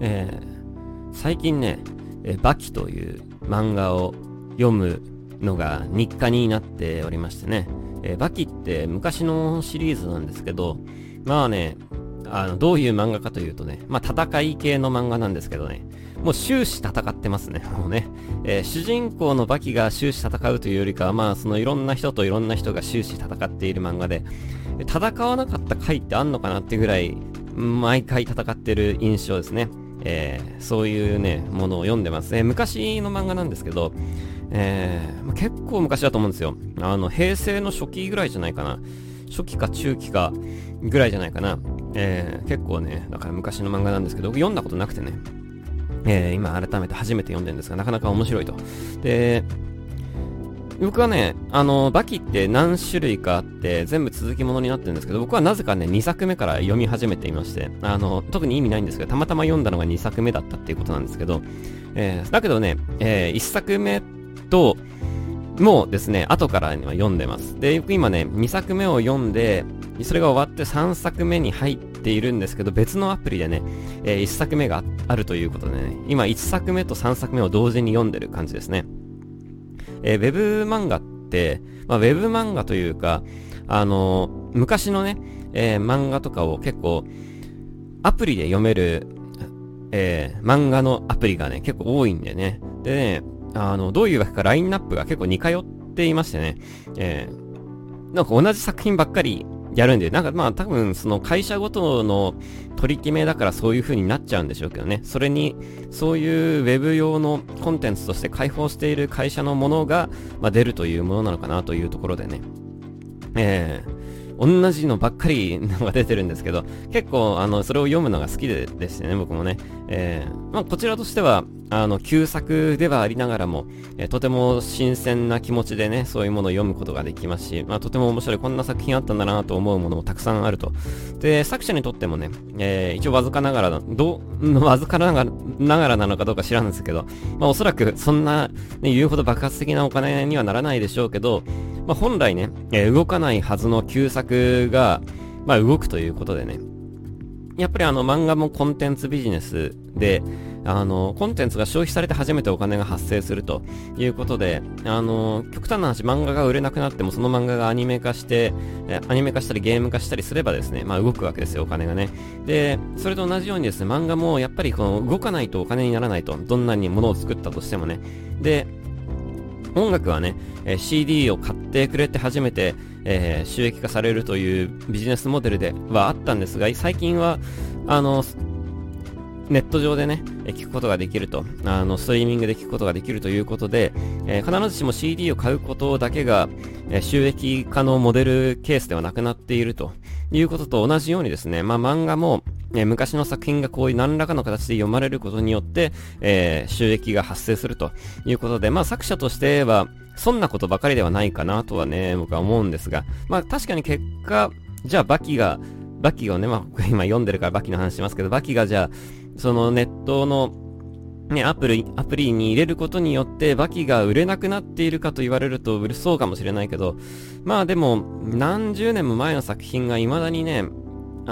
えー、最近ね、えー、バキという漫画を読むのが日課になっておりましてね、えー、バキって昔のシリーズなんですけど、まあね、あの、どういう漫画かというとね、まあ戦い系の漫画なんですけどね、もう終始戦ってますね、もうね。えー、主人公のバキが終始戦うというよりかは、まあそのいろんな人といろんな人が終始戦っている漫画で、戦わなかった回ってあんのかなってぐらい、毎回戦ってる印象ですね。えー、そういうね、ものを読んでます。えー、昔の漫画なんですけど、えー、結構昔だと思うんですよ。あの、平成の初期ぐらいじゃないかな。初期か中期かぐらいじゃないかな。えー、結構ね、だから昔の漫画なんですけど、読んだことなくてね。えー、今改めて初めて読んでるんですが、なかなか面白いと。で、僕はね、あの、バキって何種類かあって、全部続きものになってるんですけど、僕はなぜかね、2作目から読み始めていまして、あの、特に意味ないんですけど、たまたま読んだのが2作目だったっていうことなんですけど、えー、だけどね、えー、1作目と、もうですね、後からには読んでます。で、今ね、2作目を読んで、それが終わって3作目に入っているんですけど、別のアプリでね、えー、1作目があるということでね、今1作目と3作目を同時に読んでる感じですね。えー、ウェブ漫画って、まあ、ウェブ漫画というか、あのー、昔のね、えー、漫画とかを結構、アプリで読める、えー、漫画のアプリがね、結構多いんでね。でね、あの、どういうわけかラインナップが結構似通っていましてね、えー、なんか同じ作品ばっかりやるんで、なんかまあ多分その会社ごとの取り決めだからそういう風になっちゃうんでしょうけどね。それに、そういう web 用のコンテンツとして開放している会社のものが、まあ、出るというものなのかなというところでね。えー、同じのばっかりのが出てるんですけど、結構、あの、それを読むのが好きででしてね、僕もね。えー、まあ、こちらとしては、あの、旧作ではありながらも、え、とても新鮮な気持ちでね、そういうものを読むことができますし、まあ、とても面白い、こんな作品あったんだなと思うものもたくさんあると。で、作者にとってもね、えー、一応わずかながら、どう、わずかながらながらなのかどうか知らんですけど、まあ、おそらくそんな、ね、言うほど爆発的なお金にはならないでしょうけど、まあ、本来ね、えー、動かないはずの旧作が、まあ、動くということでね、やっぱりあの漫画もコンテンツビジネスで、あの、コンテンツが消費されて初めてお金が発生するということで、あの、極端な話、漫画が売れなくなってもその漫画がアニメ化して、アニメ化したりゲーム化したりすればですね、まあ動くわけですよ、お金がね。で、それと同じようにですね、漫画もやっぱりこの動かないとお金にならないと、どんなに物を作ったとしてもね。で、音楽はね、え CD を買ってくれて初めて、えー、収益化されるというビジネスモデルではあったんですが、最近は、あの、ネット上でね、聞くことができると、あの、ストリーミングで聞くことができるということで、えー、必ずしも CD を買うことだけが、えー、収益化のモデルケースではなくなっているということと同じようにですね、まあ、漫画も、えー、昔の作品がこういう何らかの形で読まれることによって、え収益が発生するということで、まあ、作者としては、そんなことばかりではないかなとはね、僕は思うんですが、まあ、確かに結果、じゃあバキが、バキをね、まあ、今読んでるからバキの話しますけど、バキがじゃあ、そのネットのね、アプリ、アプリに入れることによってバキが売れなくなっているかと言われると売れそうかもしれないけど、まあでも、何十年も前の作品が未だにね、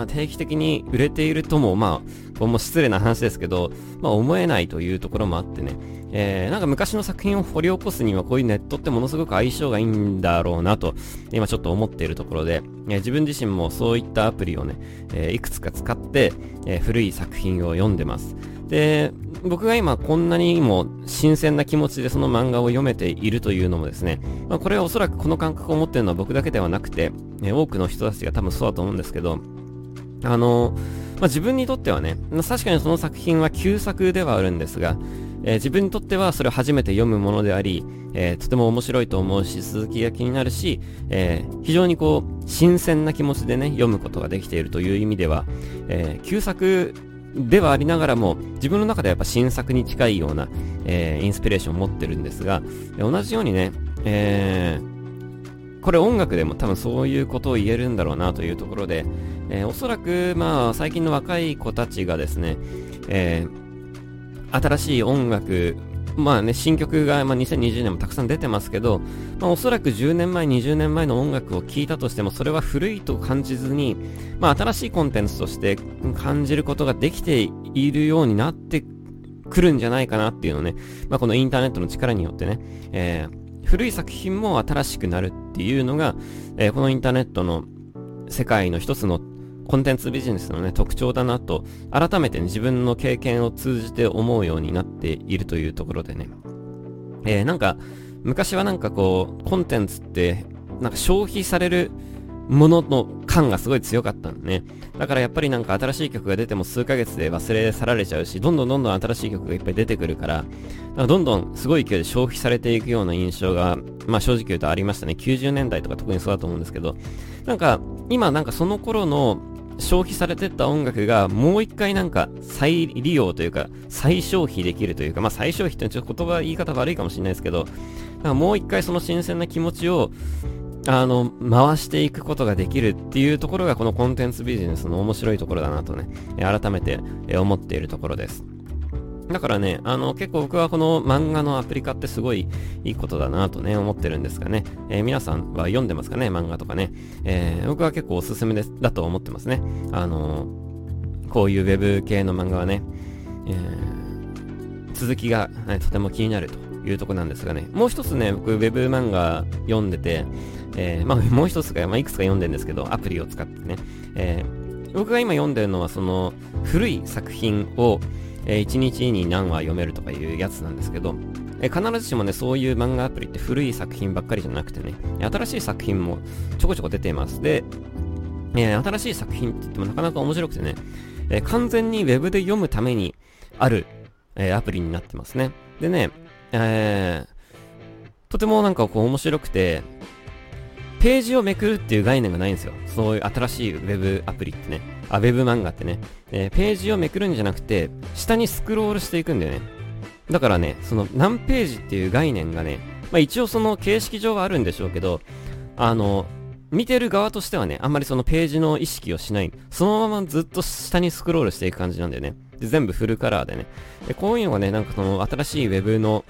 定期的に売れているとも、まあ、これも失礼な話ですけど、まあ思えないというところもあってね、えー、なんか昔の作品を掘り起こすにはこういうネットってものすごく相性がいいんだろうなと、今ちょっと思っているところで、えー、自分自身もそういったアプリをね、えー、いくつか使って、え古い作品を読んでます。で、僕が今こんなにも新鮮な気持ちでその漫画を読めているというのもですね、まあ、これはおそらくこの感覚を持っているのは僕だけではなくて、え多くの人たちが多分そうだと思うんですけど、あのまあ、自分にとってはね、確かにその作品は旧作ではあるんですが、えー、自分にとってはそれを初めて読むものであり、えー、とても面白いと思うし、続きが気になるし、えー、非常にこう、新鮮な気持ちでね、読むことができているという意味では、え旧作ではありながらも、自分の中ではやっぱ新作に近いような、えインスピレーションを持ってるんですが、同じようにね、えこれ音楽でも多分そういうことを言えるんだろうなというところで、え、おそらくまあ最近の若い子たちがですね、えー新しい音楽まあね、新曲が、まあ、2020年もたくさん出てますけど、まあ、おそらく10年前、20年前の音楽を聴いたとしても、それは古いと感じずに、まあ、新しいコンテンツとして感じることができているようになってくるんじゃないかなっていうのね、まあ、このインターネットの力によってね、えー、古い作品も新しくなるっていうのが、えー、このインターネットの世界の一つのコンテンツビジネスのね、特徴だなと、改めて、ね、自分の経験を通じて思うようになっているというところでね。えー、なんか、昔はなんかこう、コンテンツって、なんか消費されるものの感がすごい強かったんね。だからやっぱりなんか新しい曲が出ても数ヶ月で忘れ去られちゃうし、どんどんどんどん新しい曲がいっぱい出てくるから、からどんどんすごい勢いで消費されていくような印象が、まあ正直言うとありましたね。90年代とか特にそうだと思うんですけど、なんか今なんかその頃の消費されてった音楽がもう一回なんか再利用というか再消費できるというかまあ再消費ってちょっと言葉言い方悪いかもしれないですけどなんもう一回その新鮮な気持ちをあの回していくことができるっていうところがこのコンテンツビジネスの面白いところだなとね改めて思っているところです。だからね、あの、結構僕はこの漫画のアプリ化ってすごいいいことだなとね、思ってるんですがね。えー、皆さんは読んでますかね、漫画とかね。えー、僕は結構おすすめです、だと思ってますね。あのー、こういうウェブ系の漫画はね、えー、続きが、ね、とても気になるというとこなんですがね。もう一つね、僕ウェブ漫画読んでて、えー、まあもう一つか、まあいくつか読んでるんですけど、アプリを使ってね。えー、僕が今読んでるのはその古い作品を、えー、1日に何話読めるとかいうやつなんですけど、えー、必ずしもね、そういう漫画アプリって古い作品ばっかりじゃなくてね、新しい作品もちょこちょこ出ています。で、えー、新しい作品って言ってもなかなか面白くてね、え、完全に Web で読むためにある、え、アプリになってますね。でね、えー、とてもなんかこう面白くて、ページをめくるっていう概念がないんですよ。そういう新しい Web アプリってね。あ、Web 漫画ってね。えー、ページをめくるんじゃなくて、下にスクロールしていくんだよね。だからね、その何ページっていう概念がね、まあ一応その形式上はあるんでしょうけど、あの、見てる側としてはね、あんまりそのページの意識をしない。そのままずっと下にスクロールしていく感じなんだよね。で全部フルカラーでね。で、こういうのがね、なんかその新しい Web の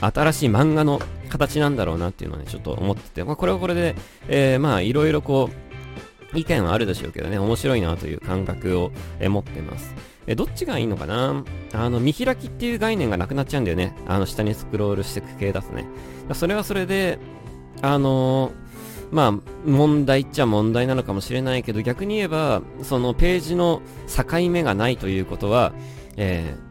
新しい漫画の形なんだろうなっていうのはね、ちょっと思ってて、まあ、これはこれで、えー、まあ、いろいろこう、意見はあるでしょうけどね、面白いなという感覚を、え持ってます。えどっちがいいのかな？あの、見開きっていう概念がなくなっちゃうんだよね。あの、下にスクロールしていく系だとね。それはそれで、あの、まあ、問題っちゃ問題なのかもしれないけど、逆に言えば、そのページの境目がないということは、えー、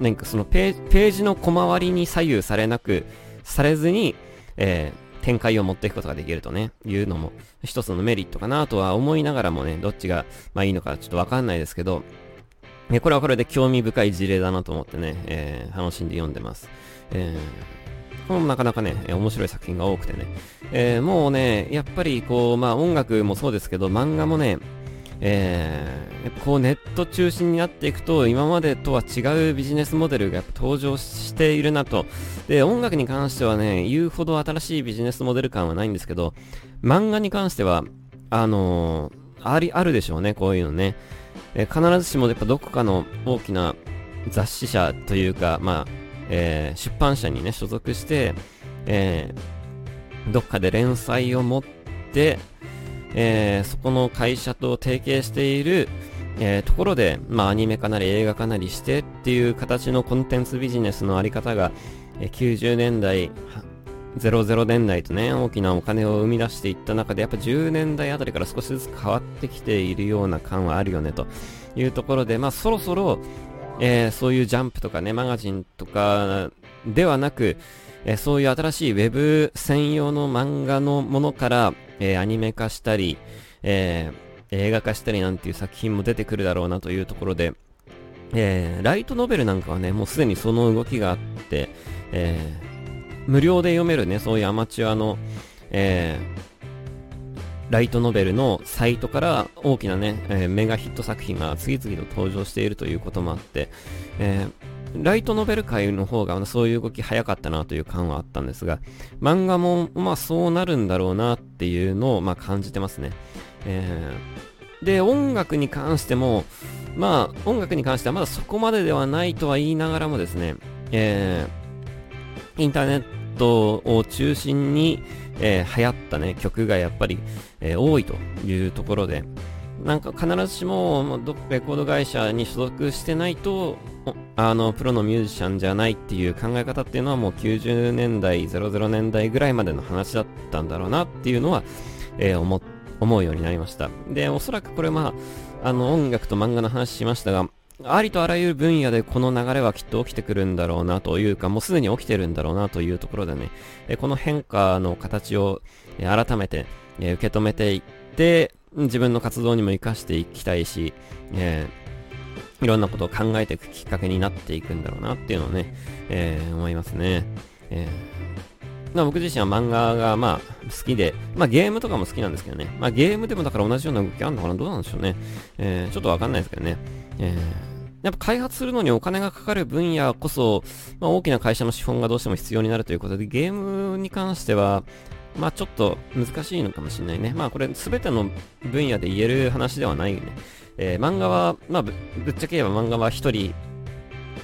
なんかそのページの小回りに左右されなく、されずに、えー、展開を持っていくことができるとね、いうのも一つのメリットかなとは思いながらもね、どっちがまあいいのかちょっとわかんないですけど、ね、これはこれで興味深い事例だなと思ってね、えー、楽しんで読んでます。えー、これもなかなかね、面白い作品が多くてね、えー、もうね、やっぱりこう、まあ音楽もそうですけど、漫画もね、えー、こうネット中心になっていくと今までとは違うビジネスモデルがやっぱ登場しているなと。で、音楽に関してはね、言うほど新しいビジネスモデル感はないんですけど、漫画に関しては、あのー、あり、あるでしょうね、こういうのね。えー、必ずしもやっぱどこかの大きな雑誌社というか、まあ、えー、出版社にね、所属して、えー、どっかで連載を持って、えー、そこの会社と提携している、えー、ところで、まあ、アニメ化なり映画化なりしてっていう形のコンテンツビジネスのあり方が、えー、90年代、00年代とね、大きなお金を生み出していった中で、やっぱ10年代あたりから少しずつ変わってきているような感はあるよね、というところで、まあ、そろそろ、えー、そういうジャンプとかね、マガジンとかではなく、えー、そういう新しいウェブ専用の漫画のものから、えー、アニメ化したり、えー、映画化したりなんていう作品も出てくるだろうなというところで、えー、ライトノベルなんかはね、もうすでにその動きがあって、えー、無料で読めるね、そういうアマチュアの、えー、ライトノベルのサイトから大きなね、えー、メガヒット作品が次々と登場しているということもあって、えーライトノベル界の方がそういう動き早かったなという感はあったんですが、漫画もまあそうなるんだろうなっていうのをまあ感じてますね。えー、で、音楽に関しても、まあ音楽に関してはまだそこまでではないとは言いながらもですね、えー、インターネットを中心に、えー、流行ったね、曲がやっぱり、えー、多いというところで、なんか必ずしもレコード会社に所属してないと、あの、プロのミュージシャンじゃないっていう考え方っていうのはもう90年代、00年代ぐらいまでの話だったんだろうなっていうのは、えー、思、思うようになりました。で、おそらくこれまあ、あの、音楽と漫画の話しましたが、ありとあらゆる分野でこの流れはきっと起きてくるんだろうなというか、もうすでに起きてるんだろうなというところでね、この変化の形を、え改めて、え受け止めていって、自分の活動にも活かしていきたいし、えー、いろんなことを考えていくきっかけになっていくんだろうなっていうのをね、えー、思いますね。えー、僕自身は漫画がまあ好きで、まあゲームとかも好きなんですけどね。まあゲームでもだから同じような動きあるのかな？どうなんでしょうね。えー、ちょっとわかんないですけどね。えーやっぱ開発するのにお金がかかる分野こそ、まあ、大きな会社の資本がどうしても必要になるということで、ゲームに関しては、まあちょっと難しいのかもしれないね。まあこれ全ての分野で言える話ではないよね。えー、漫画は、まあぶっちゃけ言えば漫画は一人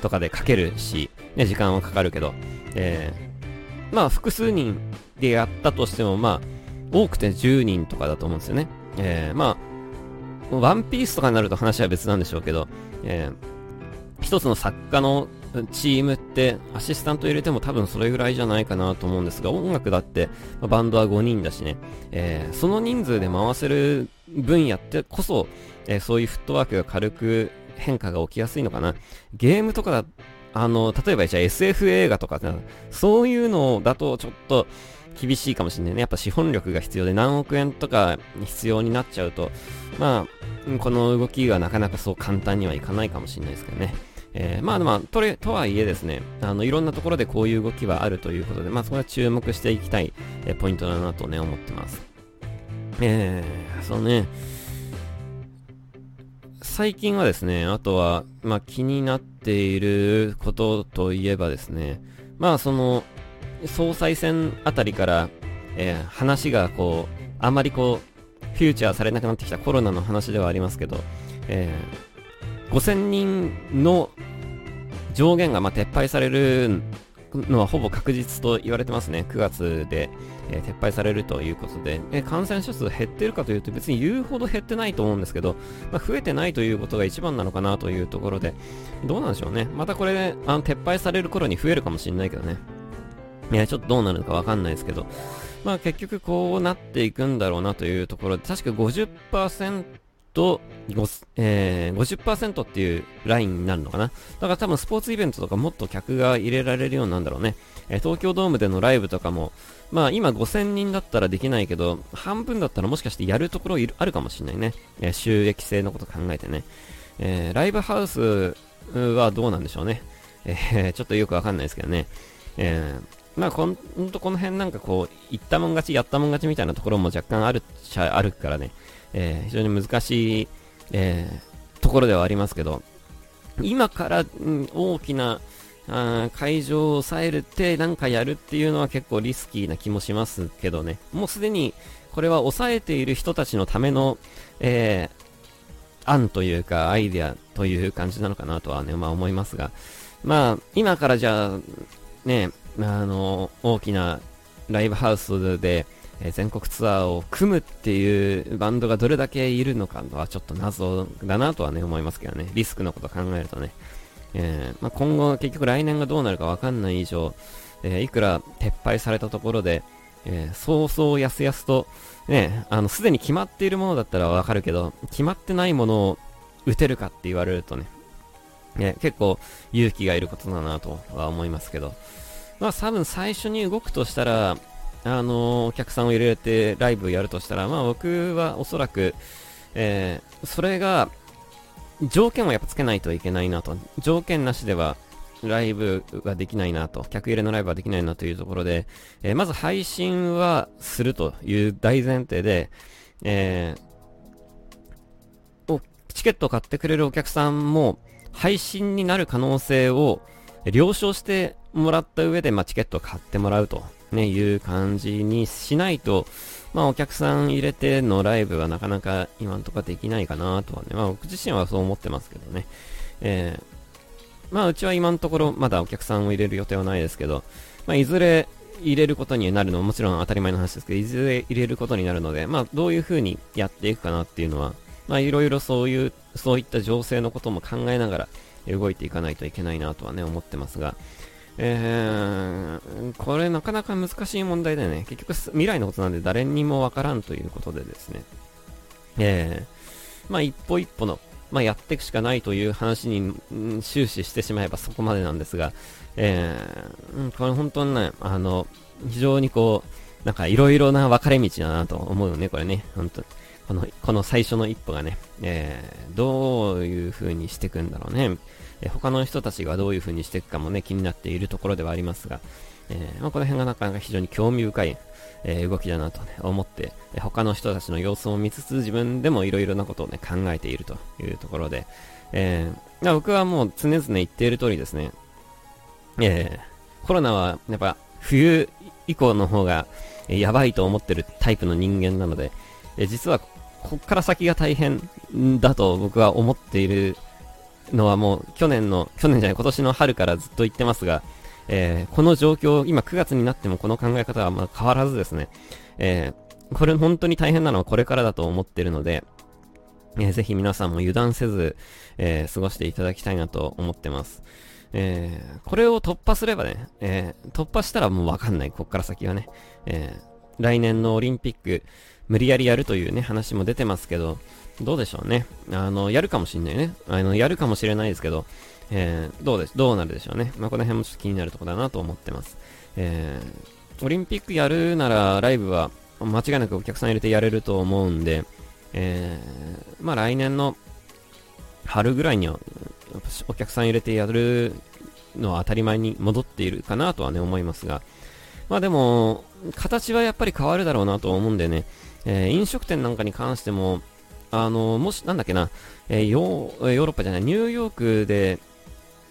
とかで書けるし、ね、時間はかかるけど、えー、まあ複数人でやったとしても、まあ多くて10人とかだと思うんですよね。えー、まあ、ワンピースとかになると話は別なんでしょうけど、えー、一つの作家のチームってアシスタント入れても多分それぐらいじゃないかなと思うんですが、音楽だって、バンドは5人だしね、えー、その人数で回せる分野ってこそ、えー、そういうフットワークが軽く変化が起きやすいのかな。ゲームとかだ、あの、例えばじゃあ SF 映画とかそういうのだとちょっと厳しいかもしれないね。やっぱ資本力が必要で何億円とか必要になっちゃうと、まあ、この動きがなかなかそう簡単にはいかないかもしれないですけどね。えー、まあまあ、とれ、とはいえですね、あの、いろんなところでこういう動きはあるということで、まあそこは注目していきたい、えー、ポイントだなとね、思ってます。えー、そうね、最近はですね、あとは、まあ気になっていることといえばですね、まあその、総裁選あたりから、えー、話がこう、あまりこう、フューチャーされなくなってきたコロナの話ではありますけど、えー、5000人の上限がま撤廃されるのはほぼ確実と言われてますね。9月で、えー、撤廃されるということで、えー、感染者数減ってるかというと別に言うほど減ってないと思うんですけど、まあ、増えてないということが一番なのかなというところで、どうなんでしょうね。またこれ、あの撤廃される頃に増えるかもしれないけどね。いや、ちょっとどうなるのかわかんないですけど、まあ結局こうなっていくんだろうなというところで、確か50%と、えー、50%っていうラインになるのかな。だから多分スポーツイベントとかもっと客が入れられるようになるんだろうね。えー、東京ドームでのライブとかも、まあ今5000人だったらできないけど、半分だったらもしかしてやるところあるかもしれないね。えー、収益性のこと考えてね。えー、ライブハウスはどうなんでしょうね。えー、ちょっとよくわかんないですけどね。えー、まあこんとこの辺なんかこう、言ったもん勝ち、やったもん勝ちみたいなところも若干あるちゃあるからね。えー、非常に難しい、えー、ところではありますけど、今から、うん、大きなあ会場を抑えるってなんかやるっていうのは結構リスキーな気もしますけどね。もうすでにこれは抑えている人たちのための、えー、案というかアイデアという感じなのかなとはね、まあ思いますが。まあ、今からじゃあ、ね、あの、大きなライブハウスで、え、全国ツアーを組むっていうバンドがどれだけいるのかはちょっと謎だなとはね、思いますけどね。リスクのこと考えるとね。えー、まあ、今後結局来年がどうなるかわかんない以上、えー、いくら撤廃されたところで、えー、そうそうやすやすと、ね、あの、すでに決まっているものだったらわかるけど、決まってないものを打てるかって言われるとね、ね結構勇気がいることだなとは思いますけど、まあ多分最初に動くとしたら、あの、お客さんを入れてライブやるとしたら、まあ僕はおそらく、えー、それが、条件はやっぱつけないといけないなと。条件なしでは、ライブができないなと。客入れのライブはできないなというところで、えー、まず配信はするという大前提で、えー、チケットを買ってくれるお客さんも、配信になる可能性を了承してもらった上で、まあ、チケットを買ってもらうとね、いう感じにしないと、まあお客さん入れてのライブはなかなか今んとこできないかなとはね、まあ僕自身はそう思ってますけどね。えまあ、うちは今のところまだお客さんを入れる予定はないですけど、まあ、いずれ入れることになるのはもちろん当たり前の話ですけど、いずれ入れることになるので、まあ、どういう風にやっていくかなっていうのは、まあ、いろいろそういう、そういった情勢のことも考えながら動いていかないといけないなとはね、思ってますが、えー、これなかなか難しい問題でね、結局未来のことなんで誰にもわからんということでですね、えー、まあ一歩一歩の、まあやっていくしかないという話に、終始してしまえばそこまでなんですが、えー、これ本当にね、あの、非常にこう、なんかいろいろな分かれ道だなと思うよね、これね、本当この、この最初の一歩がね、えー、どういう風にしていくんだろうね。え他の人たちがどういう風にしていくかもね、気になっているところではありますが、え、まあ、この辺がなかなか非常に興味深い、え、動きだなと、ね、思って、え他の人たちの様子を見つつ自分でもいろいろなことをね、考えているというところで、えー、僕はもう常々言っている通りですね、えー、コロナはやっぱ冬以降の方が、やばいと思ってるタイプの人間なので、え実はこっから先が大変だと僕は思っているのはもう去年の、去年じゃない今年の春からずっと言ってますが、えー、この状況、今9月になってもこの考え方はま変わらずですね、えー、これ本当に大変なのはこれからだと思ってるので、えー、ぜひ皆さんも油断せず、え過ごしていただきたいなと思ってます。えこれを突破すればね、え突破したらもうわかんない、こっから先はね。え来年のオリンピック、無理やりやるというね、話も出てますけど、どうでしょうね。あの、やるかもしんないね。あの、やるかもしれないですけど、えー、どうでどうなるでしょうね。まあ、この辺もちょっと気になるとこだなと思ってます。えー、オリンピックやるなら、ライブは間違いなくお客さん入れてやれると思うんで、えー、まあ、来年の春ぐらいには、お客さん入れてやるのは当たり前に戻っているかなとはね、思いますが、まあでも、形はやっぱり変わるだろうなと思うんでね、えー、飲食店なんかに関しても、あの、もし、なんだっけな、えー、ヨーロッパじゃない、ニューヨークで、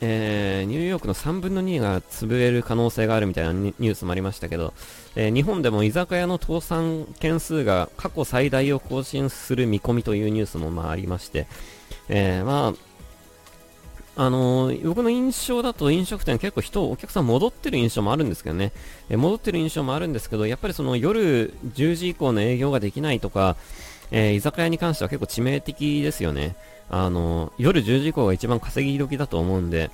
えー、ニューヨークの3分の2が潰れる可能性があるみたいなニュースもありましたけど、えー、日本でも居酒屋の倒産件数が過去最大を更新する見込みというニュースもまあありまして、えー、まあ、あのー、僕の印象だと飲食店結構人、お客さん戻ってる印象もあるんですけどね、えー、戻ってる印象もあるんですけど、やっぱりその夜10時以降の営業ができないとか、えー、居酒屋に関しては結構致命的ですよね。あの、夜10時以降が一番稼ぎ時だと思うんで、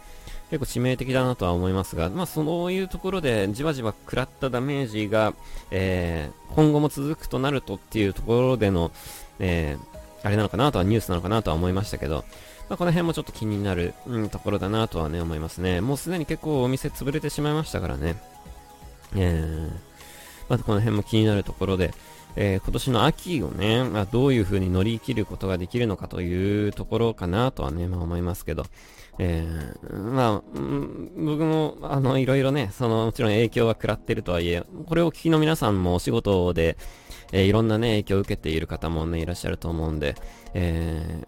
結構致命的だなとは思いますが、まあそういうところでじわじわ食らったダメージが、えー、今後も続くとなるとっていうところでの、えー、あれなのかなとはニュースなのかなとは思いましたけど、まあ、この辺もちょっと気になる、うん、ところだなとはね、思いますね。もうすでに結構お店潰れてしまいましたからね。えー、まずこの辺も気になるところで、えー、今年の秋をね、まあ、どういう風に乗り切ることができるのかというところかなとはね、まあ思いますけど、えー、まあ、僕も、あの、いろいろね、その、もちろん影響は食らってるとはいえ、これを聞きの皆さんもお仕事で、えー、いろんなね、影響を受けている方もね、いらっしゃると思うんで、え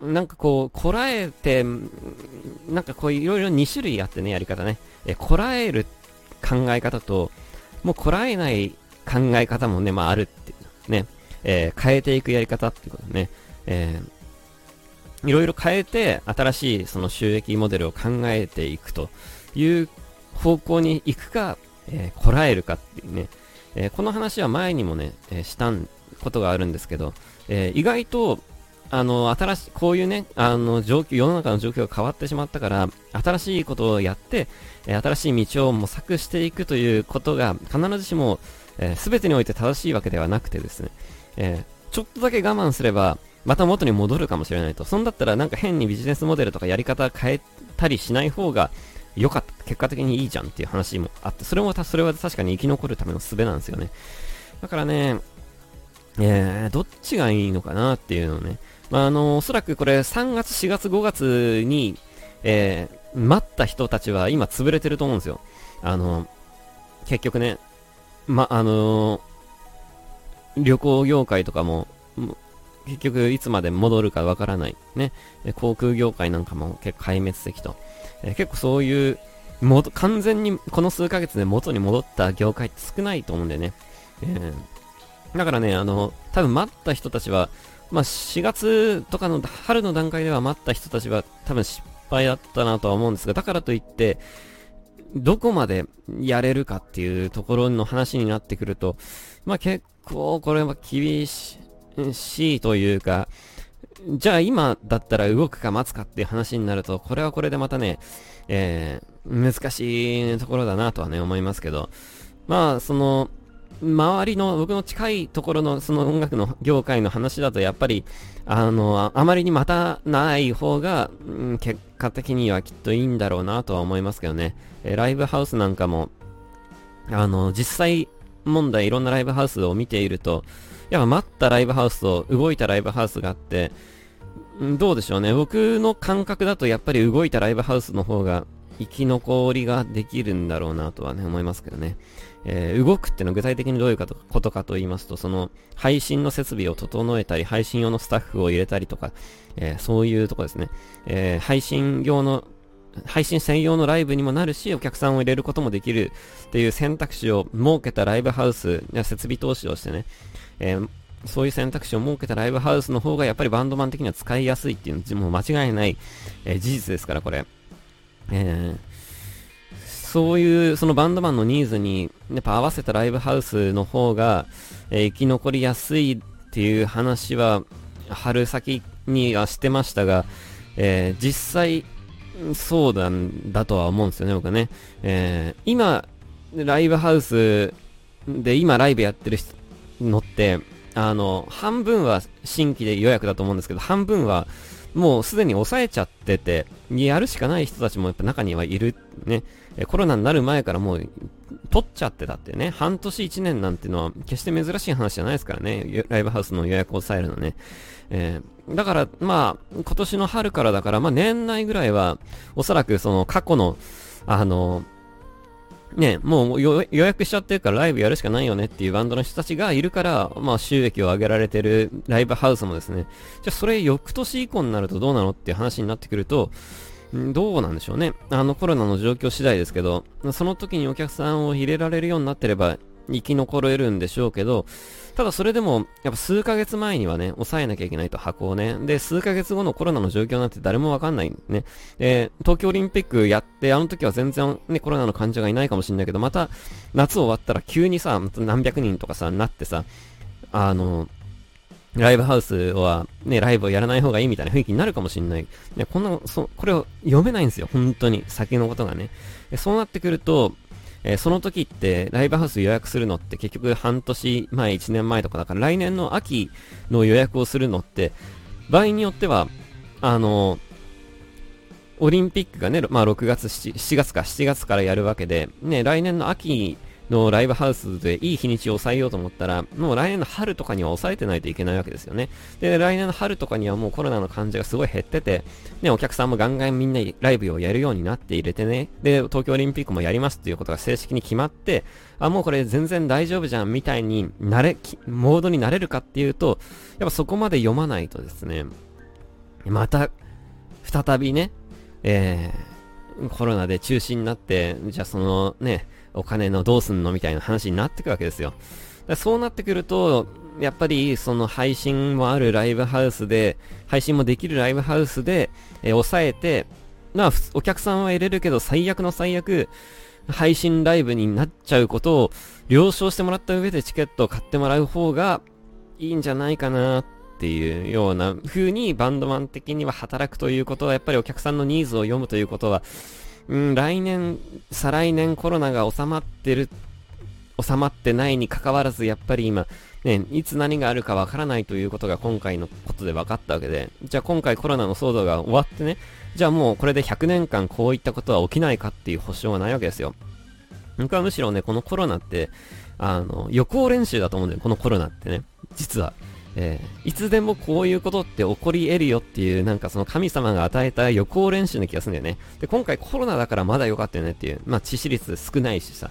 ー、なんかこう、こらえて、なんかこう、いろいろ2種類あってね、やり方ね。えー、こらえる考え方と、もうこらえない考え方もね、まああるっていうね、えー、変えていくやり方っていうことね、えー、いろいろ変えて新しいその収益モデルを考えていくという方向に行くか、えー、こらえるかっていうね、えー、この話は前にもね、えー、したことがあるんですけど、えー、意外とあの、新しい、こういうね、あの、状況、世の中の状況が変わってしまったから、新しいことをやって、え新しい道を模索していくということが、必ずしも、えー、全てにおいて正しいわけではなくてですね、えー、ちょっとだけ我慢すれば、また元に戻るかもしれないと。そんだったらなんか変にビジネスモデルとかやり方変えたりしない方が良かった。結果的にいいじゃんっていう話もあって、それもそれは確かに生き残るための術なんですよね。だからね、えー、どっちがいいのかなっていうのね。まあ、あの、おそらくこれ3月、4月、5月に、えー、待った人たちは今潰れてると思うんですよ。あの、結局ね、ま、あのー、旅行業界とかも、結局いつまで戻るかわからない。ね。航空業界なんかも結構壊滅的と。え、結構そういう、も完全にこの数ヶ月で元に戻った業界って少ないと思うんでね。えー、だからね、あの、多分待った人たちは、まあ、4月とかの春の段階では待った人たちは多分失敗だったなとは思うんですが、だからといって、どこまでやれるかっていうところの話になってくると、まあ結構これは厳しいというか、じゃあ今だったら動くか待つかっていう話になると、これはこれでまたね、えー、難しいところだなとはね、思いますけど、まあ、その、周りの、僕の近いところのその音楽の業界の話だと、やっぱり、あの、あまりに待たない方が、うん、結果的にはきっといいんだろうなとは思いますけどね。えー、ライブハウスなんかも、あの、実際問題いろんなライブハウスを見ていると、やっぱ待ったライブハウスと動いたライブハウスがあって、どうでしょうね。僕の感覚だとやっぱり動いたライブハウスの方が生き残りができるんだろうなとはね、思いますけどね。えー、動くってのは具体的にどういうことかと言いますと、その配信の設備を整えたり、配信用のスタッフを入れたりとか、えー、そういうとこですね。えー、配信用の配信専用のライブにもなるし、お客さんを入れることもできるっていう選択肢を設けたライブハウスや設備投資をしてね、えー、そういう選択肢を設けたライブハウスの方がやっぱりバンドマン的には使いやすいっていうのもう間違いない、えー、事実ですから、これ。えー、そういうそのバンドマンのニーズにやっぱ合わせたライブハウスの方が、えー、生き残りやすいっていう話は春先にはしてましたが、えー、実際そうなんだとは思うんですよね、僕はね。えー、今、ライブハウスで今ライブやってるのって、あの、半分は新規で予約だと思うんですけど、半分はもうすでに抑えちゃってて、やるしかない人たちもやっぱ中にはいる。ね。コロナになる前からもう取っちゃってたってね。半年1年なんていうのは決して珍しい話じゃないですからね。ライブハウスの予約を抑えるのね。えー、だから、まあ、今年の春からだから、まあ年内ぐらいは、おそらくその過去の、あの、ね、もう予約しちゃってるからライブやるしかないよねっていうバンドの人たちがいるから、まあ収益を上げられてるライブハウスもですね、じゃあそれ翌年以降になるとどうなのっていう話になってくると、どうなんでしょうね。あのコロナの状況次第ですけど、その時にお客さんを入れられるようになってれば生き残れるんでしょうけど、ただそれでも、やっぱ数ヶ月前にはね、抑えなきゃいけないと箱をね。で、数ヶ月後のコロナの状況なんて誰もわかんないね。で、東京オリンピックやって、あの時は全然ね、コロナの患者がいないかもしれないけど、また夏終わったら急にさ、何百人とかさ、なってさ、あの、ライブハウスはね、ライブをやらない方がいいみたいな雰囲気になるかもしんない。ね、こんな、そ、これを読めないんですよ。本当に。先のことがね。そうなってくると、えー、その時ってライブハウス予約するのって結局半年前、1年前とかだから来年の秋の予約をするのって場合によっては、あのオリンピックがね、まあ6月7、7月か7月からやるわけで、ね、来年の秋のライブハウスでいい日にちを抑えようと思ったら、もう来年の春とかには抑えてないといけないわけですよね。で、来年の春とかにはもうコロナの患者がすごい減ってて、ね、お客さんもガンガンみんなライブをやるようになって入れてね、で、東京オリンピックもやりますっていうことが正式に決まって、あ、もうこれ全然大丈夫じゃんみたいになれ、モードになれるかっていうと、やっぱそこまで読まないとですね、また、再びね、えー、コロナで中止になって、じゃあそのね、お金のどうすんのみたいな話になってくわけですよ。そうなってくると、やっぱりその配信もあるライブハウスで、配信もできるライブハウスで、えー、抑えて、まあ、お客さんは入れるけど、最悪の最悪、配信ライブになっちゃうことを了承してもらった上でチケットを買ってもらう方がいいんじゃないかなっていうような風にバンドマン的には働くということは、やっぱりお客さんのニーズを読むということは、うん、来年、再来年コロナが収まってる、収まってないに関わらず、やっぱり今、ね、いつ何があるかわからないということが今回のことで分かったわけで、じゃあ今回コロナの騒動が終わってね、じゃあもうこれで100年間こういったことは起きないかっていう保証はないわけですよ。僕はむしろね、このコロナって、あの、予行練習だと思うんだよ、このコロナってね。実は。えー、いつでもこういうことって起こり得るよっていう、なんかその神様が与えた予行練習な気がするんだよね。で、今回コロナだからまだ良かったよねっていう、まあ致死率少ないしさ。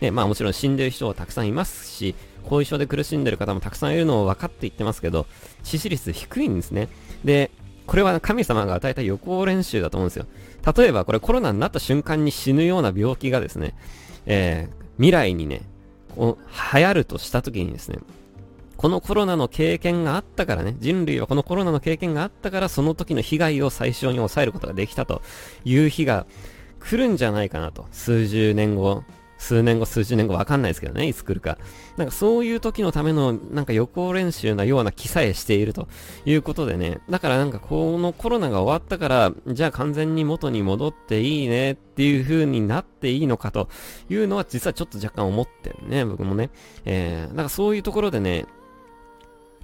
ね、まあもちろん死んでる人はたくさんいますし、後遺症で苦しんでる方もたくさんいるのを分かって言ってますけど、致死率低いんですね。で、これは神様が与えた予行練習だと思うんですよ。例えばこれコロナになった瞬間に死ぬような病気がですね、えー、未来にね、こう流行るとした時にですね、このコロナの経験があったからね、人類はこのコロナの経験があったから、その時の被害を最小に抑えることができたという日が来るんじゃないかなと。数十年後、数年後、数十年後わかんないですけどね、いつ来るか。なんかそういう時のための、なんか予行練習なような気さえしているということでね。だからなんかこのコロナが終わったから、じゃあ完全に元に戻っていいねっていう風になっていいのかというのは実はちょっと若干思ってるね、僕もね。えー、だかそういうところでね、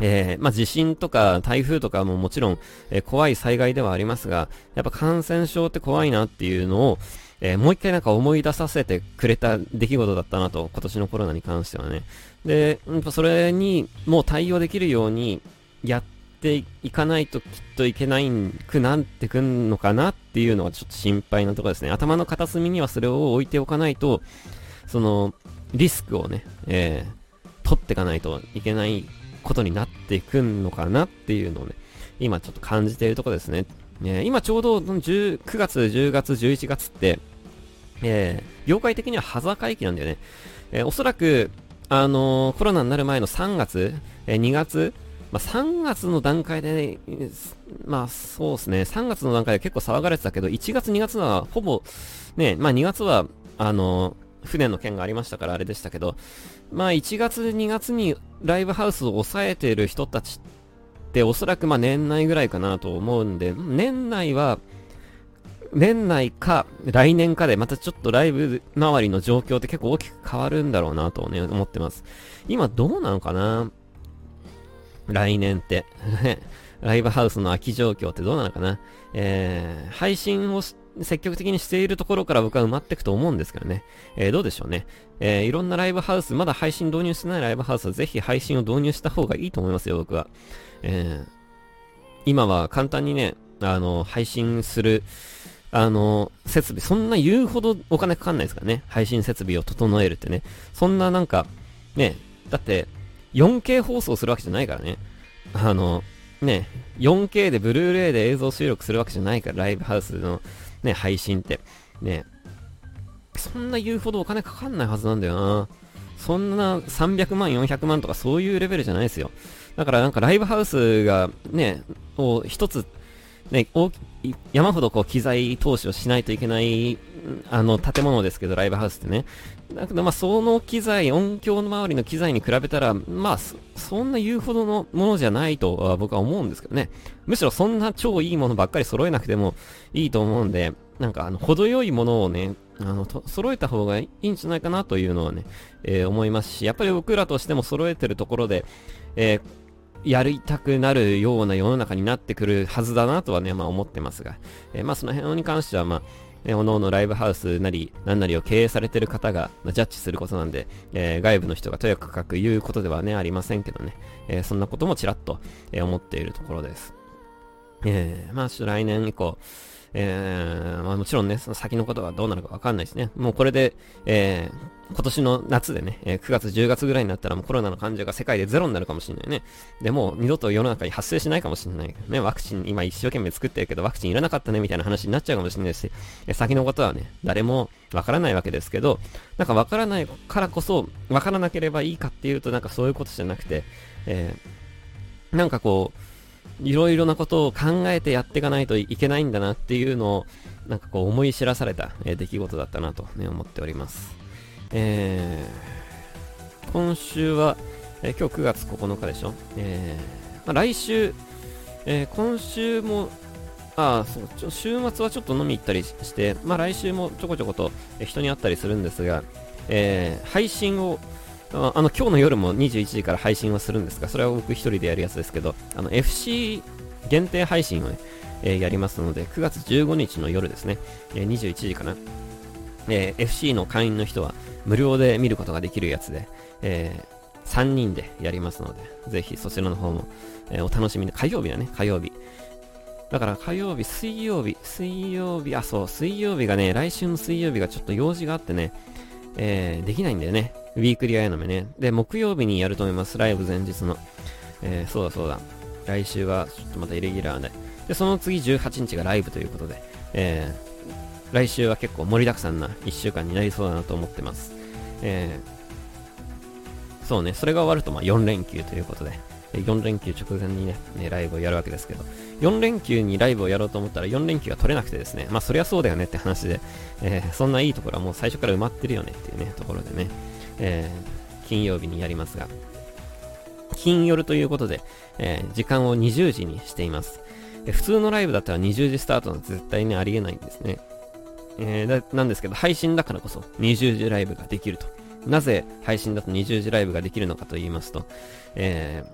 えー、まあ、地震とか台風とかももちろん、えー、怖い災害ではありますが、やっぱ感染症って怖いなっていうのを、えー、もう一回なんか思い出させてくれた出来事だったなと、今年のコロナに関してはね。で、やっぱそれにもう対応できるようにやっていかないときっといけないくなってくんのかなっていうのはちょっと心配なところですね。頭の片隅にはそれを置いておかないと、その、リスクをね、えー、取っていかないといけないことになっていくのかなっていうのをね、今ちょっと感じているところですね。ね今ちょうど9月、10月、11月って、えー、業界的にはハザ回帰なんだよね。えー、おそらく、あのー、コロナになる前の3月、えー、2月、まあ、3月の段階で、ね、まあそうですね、3月の段階で結構騒がれてたけど、1月、2月はほぼ、ね、まあ2月は、あのー、船の件がありましたからあれでしたけど、まあ1月、2月にライブハウスを抑えている人たちっておそらくまあ年内ぐらいかなと思うんで、年内は、年内か来年かでまたちょっとライブ周りの状況って結構大きく変わるんだろうなとね、思ってます。今どうなのかな？来年って。ライブハウスの空き状況ってどうなのかな？えー、配信をし積極的にしているところから僕は埋まっていくと思うんですけどね。えー、どうでしょうね。えー、いろんなライブハウス、まだ配信導入してないライブハウスはぜひ配信を導入した方がいいと思いますよ、僕は。えー、今は簡単にね、あの、配信する、あの、設備、そんな言うほどお金かかんないですからね。配信設備を整えるってね。そんななんか、ね、だって、4K 放送するわけじゃないからね。あの、ね、4K でブルーレイで映像収録するわけじゃないから、ライブハウスのね、配信って。ね、そんな言うほどお金かかんないはずなんだよな。そんな300万、400万とかそういうレベルじゃないですよ。だからなんかライブハウスがね、を一つね、大山ほどこう機材投資をしないといけない、あの、建物ですけど、ライブハウスってね。だけど、まあ、その機材、音響の周りの機材に比べたら、まあ、そんな言うほどのものじゃないとは僕は思うんですけどね。むしろそんな超いいものばっかり揃えなくてもいいと思うんで、なんか、あの、程よいものをね、あの、揃えた方がいいんじゃないかなというのはね、えー、思いますし、やっぱり僕らとしても揃えてるところで、えーやりたくなるような世の中になってくるはずだなとはね、まあ思ってますが、えー、まあその辺に関しては、まあ、えー、おのおのライブハウスなり、何なりを経営されてる方が、まあ、ジャッジすることなんで、えー、外部の人がとやかく言うことではね、ありませんけどね、えー、そんなこともちらっと、え、思っているところです。えー、まあ来年以降、えー、まあもちろんね、その先のことはどうなるかわかんないしね。もうこれで、えー、今年の夏でね、え、9月10月ぐらいになったらもうコロナの患者が世界でゼロになるかもしれないね。でも二度と世の中に発生しないかもしれない。ね、ワクチン今一生懸命作ってるけどワクチンいらなかったねみたいな話になっちゃうかもしれないし、え、先のことはね、誰もわからないわけですけど、なんかわからないからこそ、わからなければいいかっていうとなんかそういうことじゃなくて、えー、なんかこう、いろいろなことを考えてやっていかないといけないんだなっていうのを、なんかこう思い知らされた、えー、出来事だったなと、ね、思っております。えー、今週は、えー、今日9月9日でしょ？えー、まあ、来週、えー、今週も、あそう週末はちょっと飲み行ったりして、まあ、来週もちょこちょこと人に会ったりするんですが、えー、配信をあの今日の夜も21時から配信はするんですが、それは僕一人でやるやつですけど、あの FC 限定配信をね、えー、やりますので、9月15日の夜ですね、えー、21時かな、えー、FC の会員の人は無料で見ることができるやつで、え、3人でやりますので、ぜひそちらの方も、え、お楽しみに、火曜日だね、火曜日。だから火曜日、水曜日、水曜日、あ、そう、水曜日がね、来週の水曜日がちょっと用事があってね、えー、できないんだよね。ウィークリーアイナメね。で、木曜日にやると思います。ライブ前日の。えー、そうだそうだ。来週はちょっとまたイレギュラーで。で、その次18日がライブということで、えー、来週は結構盛りだくさんな1週間になりそうだなと思ってます。えー、そうね、それが終わるとまあ4連休ということで、4連休直前にね、ねライブをやるわけですけど、4連休にライブをやろうと思ったら4連休が取れなくてですね、まあそりゃそうだよねって話で、えー、そんないいところはもう最初から埋まってるよねっていうね、ところでね、えー、金曜日にやりますが、金夜ということで、えー、時間を20時にしています。普通のライブだったら20時スタートなんて絶対にありえないんですね。えー、なんですけど、配信だからこそ20時ライブができると。なぜ配信だと20時ライブができるのかと言いますと、えー、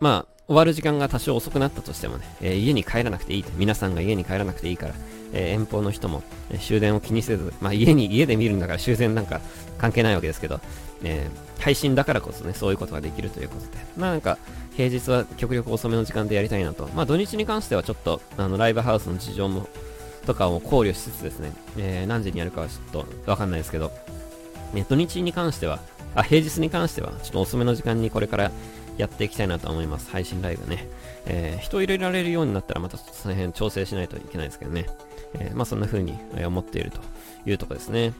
まあ、終わる時間が多少遅くなったとしてもね、えー、家に帰らなくていい皆さんが家に帰らなくていいから、えー、遠方の人も、え、終電を気にせず、まあ家に、家で見るんだから終電なんか関係ないわけですけど、えー、配信だからこそね、そういうことができるということで、まあなんか、平日は極力遅めの時間でやりたいなと、まあ土日に関してはちょっと、あの、ライブハウスの事情も、とかを考慮しつつですね、えー、何時にやるかはちょっとわかんないですけど、ね、土日に関しては、あ、平日に関しては、ちょっと遅めの時間にこれからやっていきたいなと思います。配信ライブね。えー、人入れられるようになったらまたその辺調整しないといけないですけどね。えー、まあそんな風に思っているというとこですね。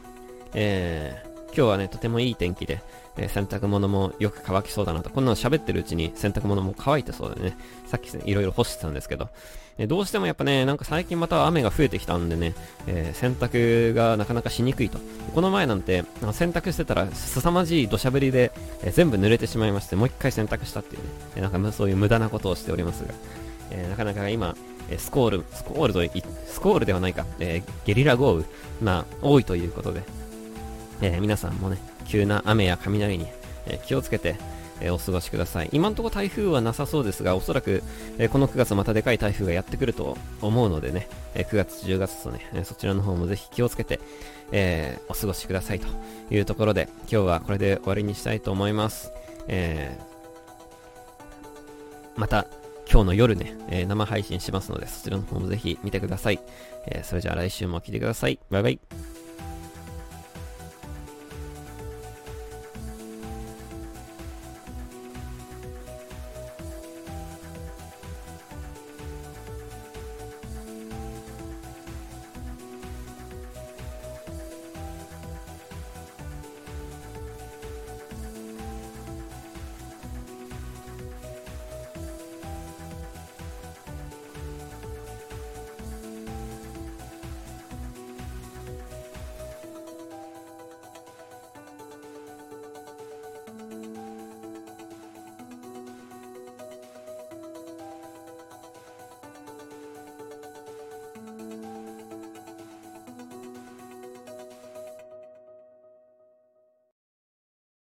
えー、今日はね、とてもいい天気で、え、洗濯物もよく乾きそうだなと。こんなの喋ってるうちに洗濯物も乾いてそうでね。さっき、ね、いろいろ干してたんですけど、えどうしてもやっぱね、なんか最近また雨が増えてきたんでね、えー、洗濯がなかなかしにくいと。この前なんて、洗濯してたら凄まじい土砂降りで、えー、全部濡れてしまいまして、もう一回洗濯したっていうね、えなんかそういう無駄なことをしておりますが、えなかなか今、えスコール、スコールと、スコールではないか、えゲリラ豪雨、まあ、多いということで、え皆さんもね、急な雨や雷に、え気をつけて、えお過ごしください。今んとこ台風はなさそうですが、おそらく、えこの9月またでかい台風がやってくると思うのでね、え9月、10月とね、えそちらの方もぜひ気をつけて、えー、お過ごしくださいというところで、今日はこれで終わりにしたいと思います。えー、また、今日の夜ね、えー、生配信しますので、そちらの方もぜひ見てください。えそれじゃあ来週も来てください。バイバイ。